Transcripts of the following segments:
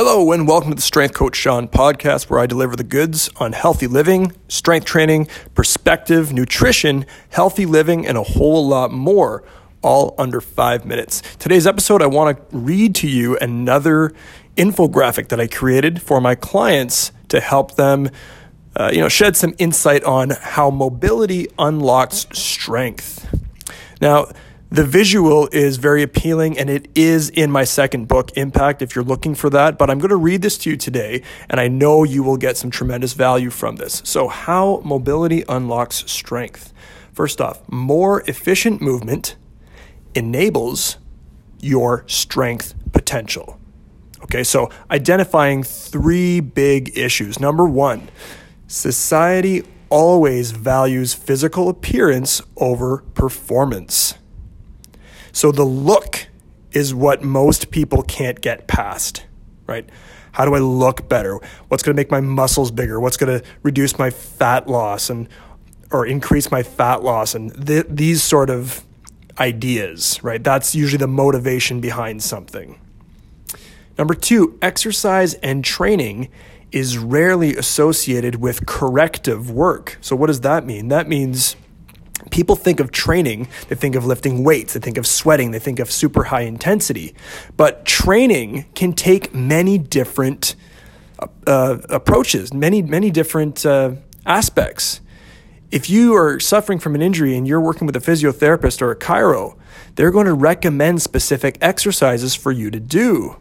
Hello, and welcome to the Strength Coach Sean podcast, where I deliver the goods on healthy living, strength training, perspective, nutrition, healthy living, and a whole lot more, all under five minutes. Today's episode, I want to read to you another infographic that I created for my clients to help them. Uh, you know, shed some insight on how mobility unlocks strength. Now, the visual is very appealing and it is in my second book, Impact, if you're looking for that. But I'm going to read this to you today, and I know you will get some tremendous value from this. So, how mobility unlocks strength. First off, more efficient movement enables your strength potential. Okay, so identifying three big issues. Number one, society always values physical appearance over performance. So the look is what most people can't get past, right? How do I look better? What's going to make my muscles bigger? What's going to reduce my fat loss and or increase my fat loss and th- these sort of ideas, right? That's usually the motivation behind something. Number 2, exercise and training is rarely associated with corrective work. So what does that mean? That means people think of training, they think of lifting weights, they think of sweating, they think of super high intensity. But training can take many different uh, approaches, many, many different uh, aspects. If you are suffering from an injury and you're working with a physiotherapist or a chiro, they're going to recommend specific exercises for you to do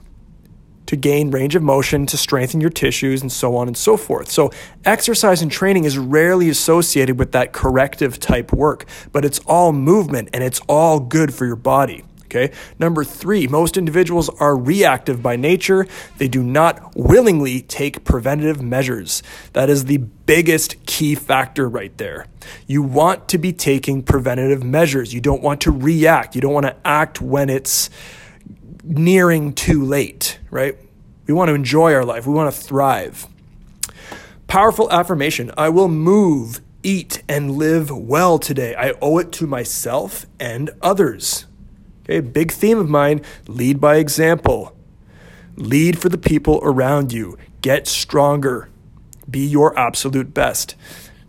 to gain range of motion, to strengthen your tissues, and so on and so forth. So, exercise and training is rarely associated with that corrective type work, but it's all movement and it's all good for your body. Okay. Number three, most individuals are reactive by nature. They do not willingly take preventative measures. That is the biggest key factor right there. You want to be taking preventative measures. You don't want to react. You don't want to act when it's nearing too late, right? We want to enjoy our life. We want to thrive. Powerful affirmation I will move, eat, and live well today. I owe it to myself and others. Okay, big theme of mine lead by example. Lead for the people around you. Get stronger. Be your absolute best.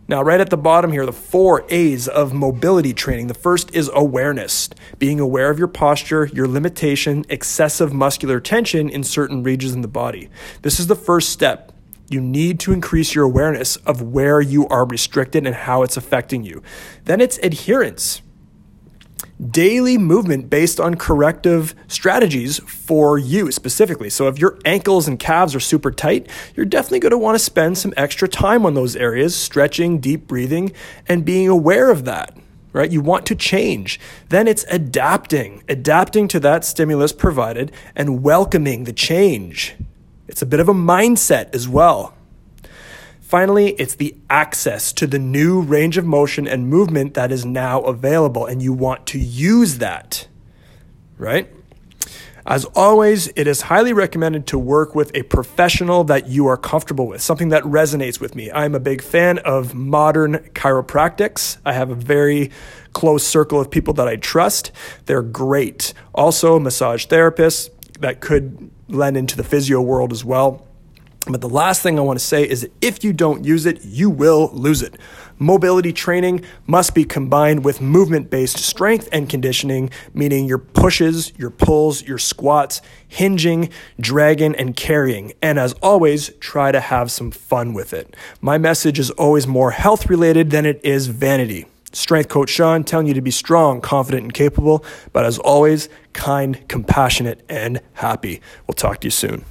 Now, right at the bottom here, the four A's of mobility training. The first is awareness, being aware of your posture, your limitation, excessive muscular tension in certain regions in the body. This is the first step. You need to increase your awareness of where you are restricted and how it's affecting you. Then it's adherence daily movement based on corrective strategies for you specifically. So, if your ankles and calves are super tight, you're definitely going to want to spend some extra time on those areas, stretching, deep breathing, and being aware of that. Right? You want to change. Then it's adapting, adapting to that stimulus provided and welcoming the change. It's a bit of a mindset as well. Finally, it's the access to the new range of motion and movement that is now available, and you want to use that, right? As always, it is highly recommended to work with a professional that you are comfortable with, something that resonates with me. I'm a big fan of modern chiropractics. I have a very close circle of people that I trust. They're great. Also, massage therapists that could lend into the physio world as well. But the last thing I want to say is that if you don't use it, you will lose it. Mobility training must be combined with movement based strength and conditioning, meaning your pushes, your pulls, your squats, hinging, dragging, and carrying. And as always, try to have some fun with it. My message is always more health related than it is vanity. Strength Coach Sean telling you to be strong, confident, and capable, but as always, kind, compassionate, and happy. We'll talk to you soon.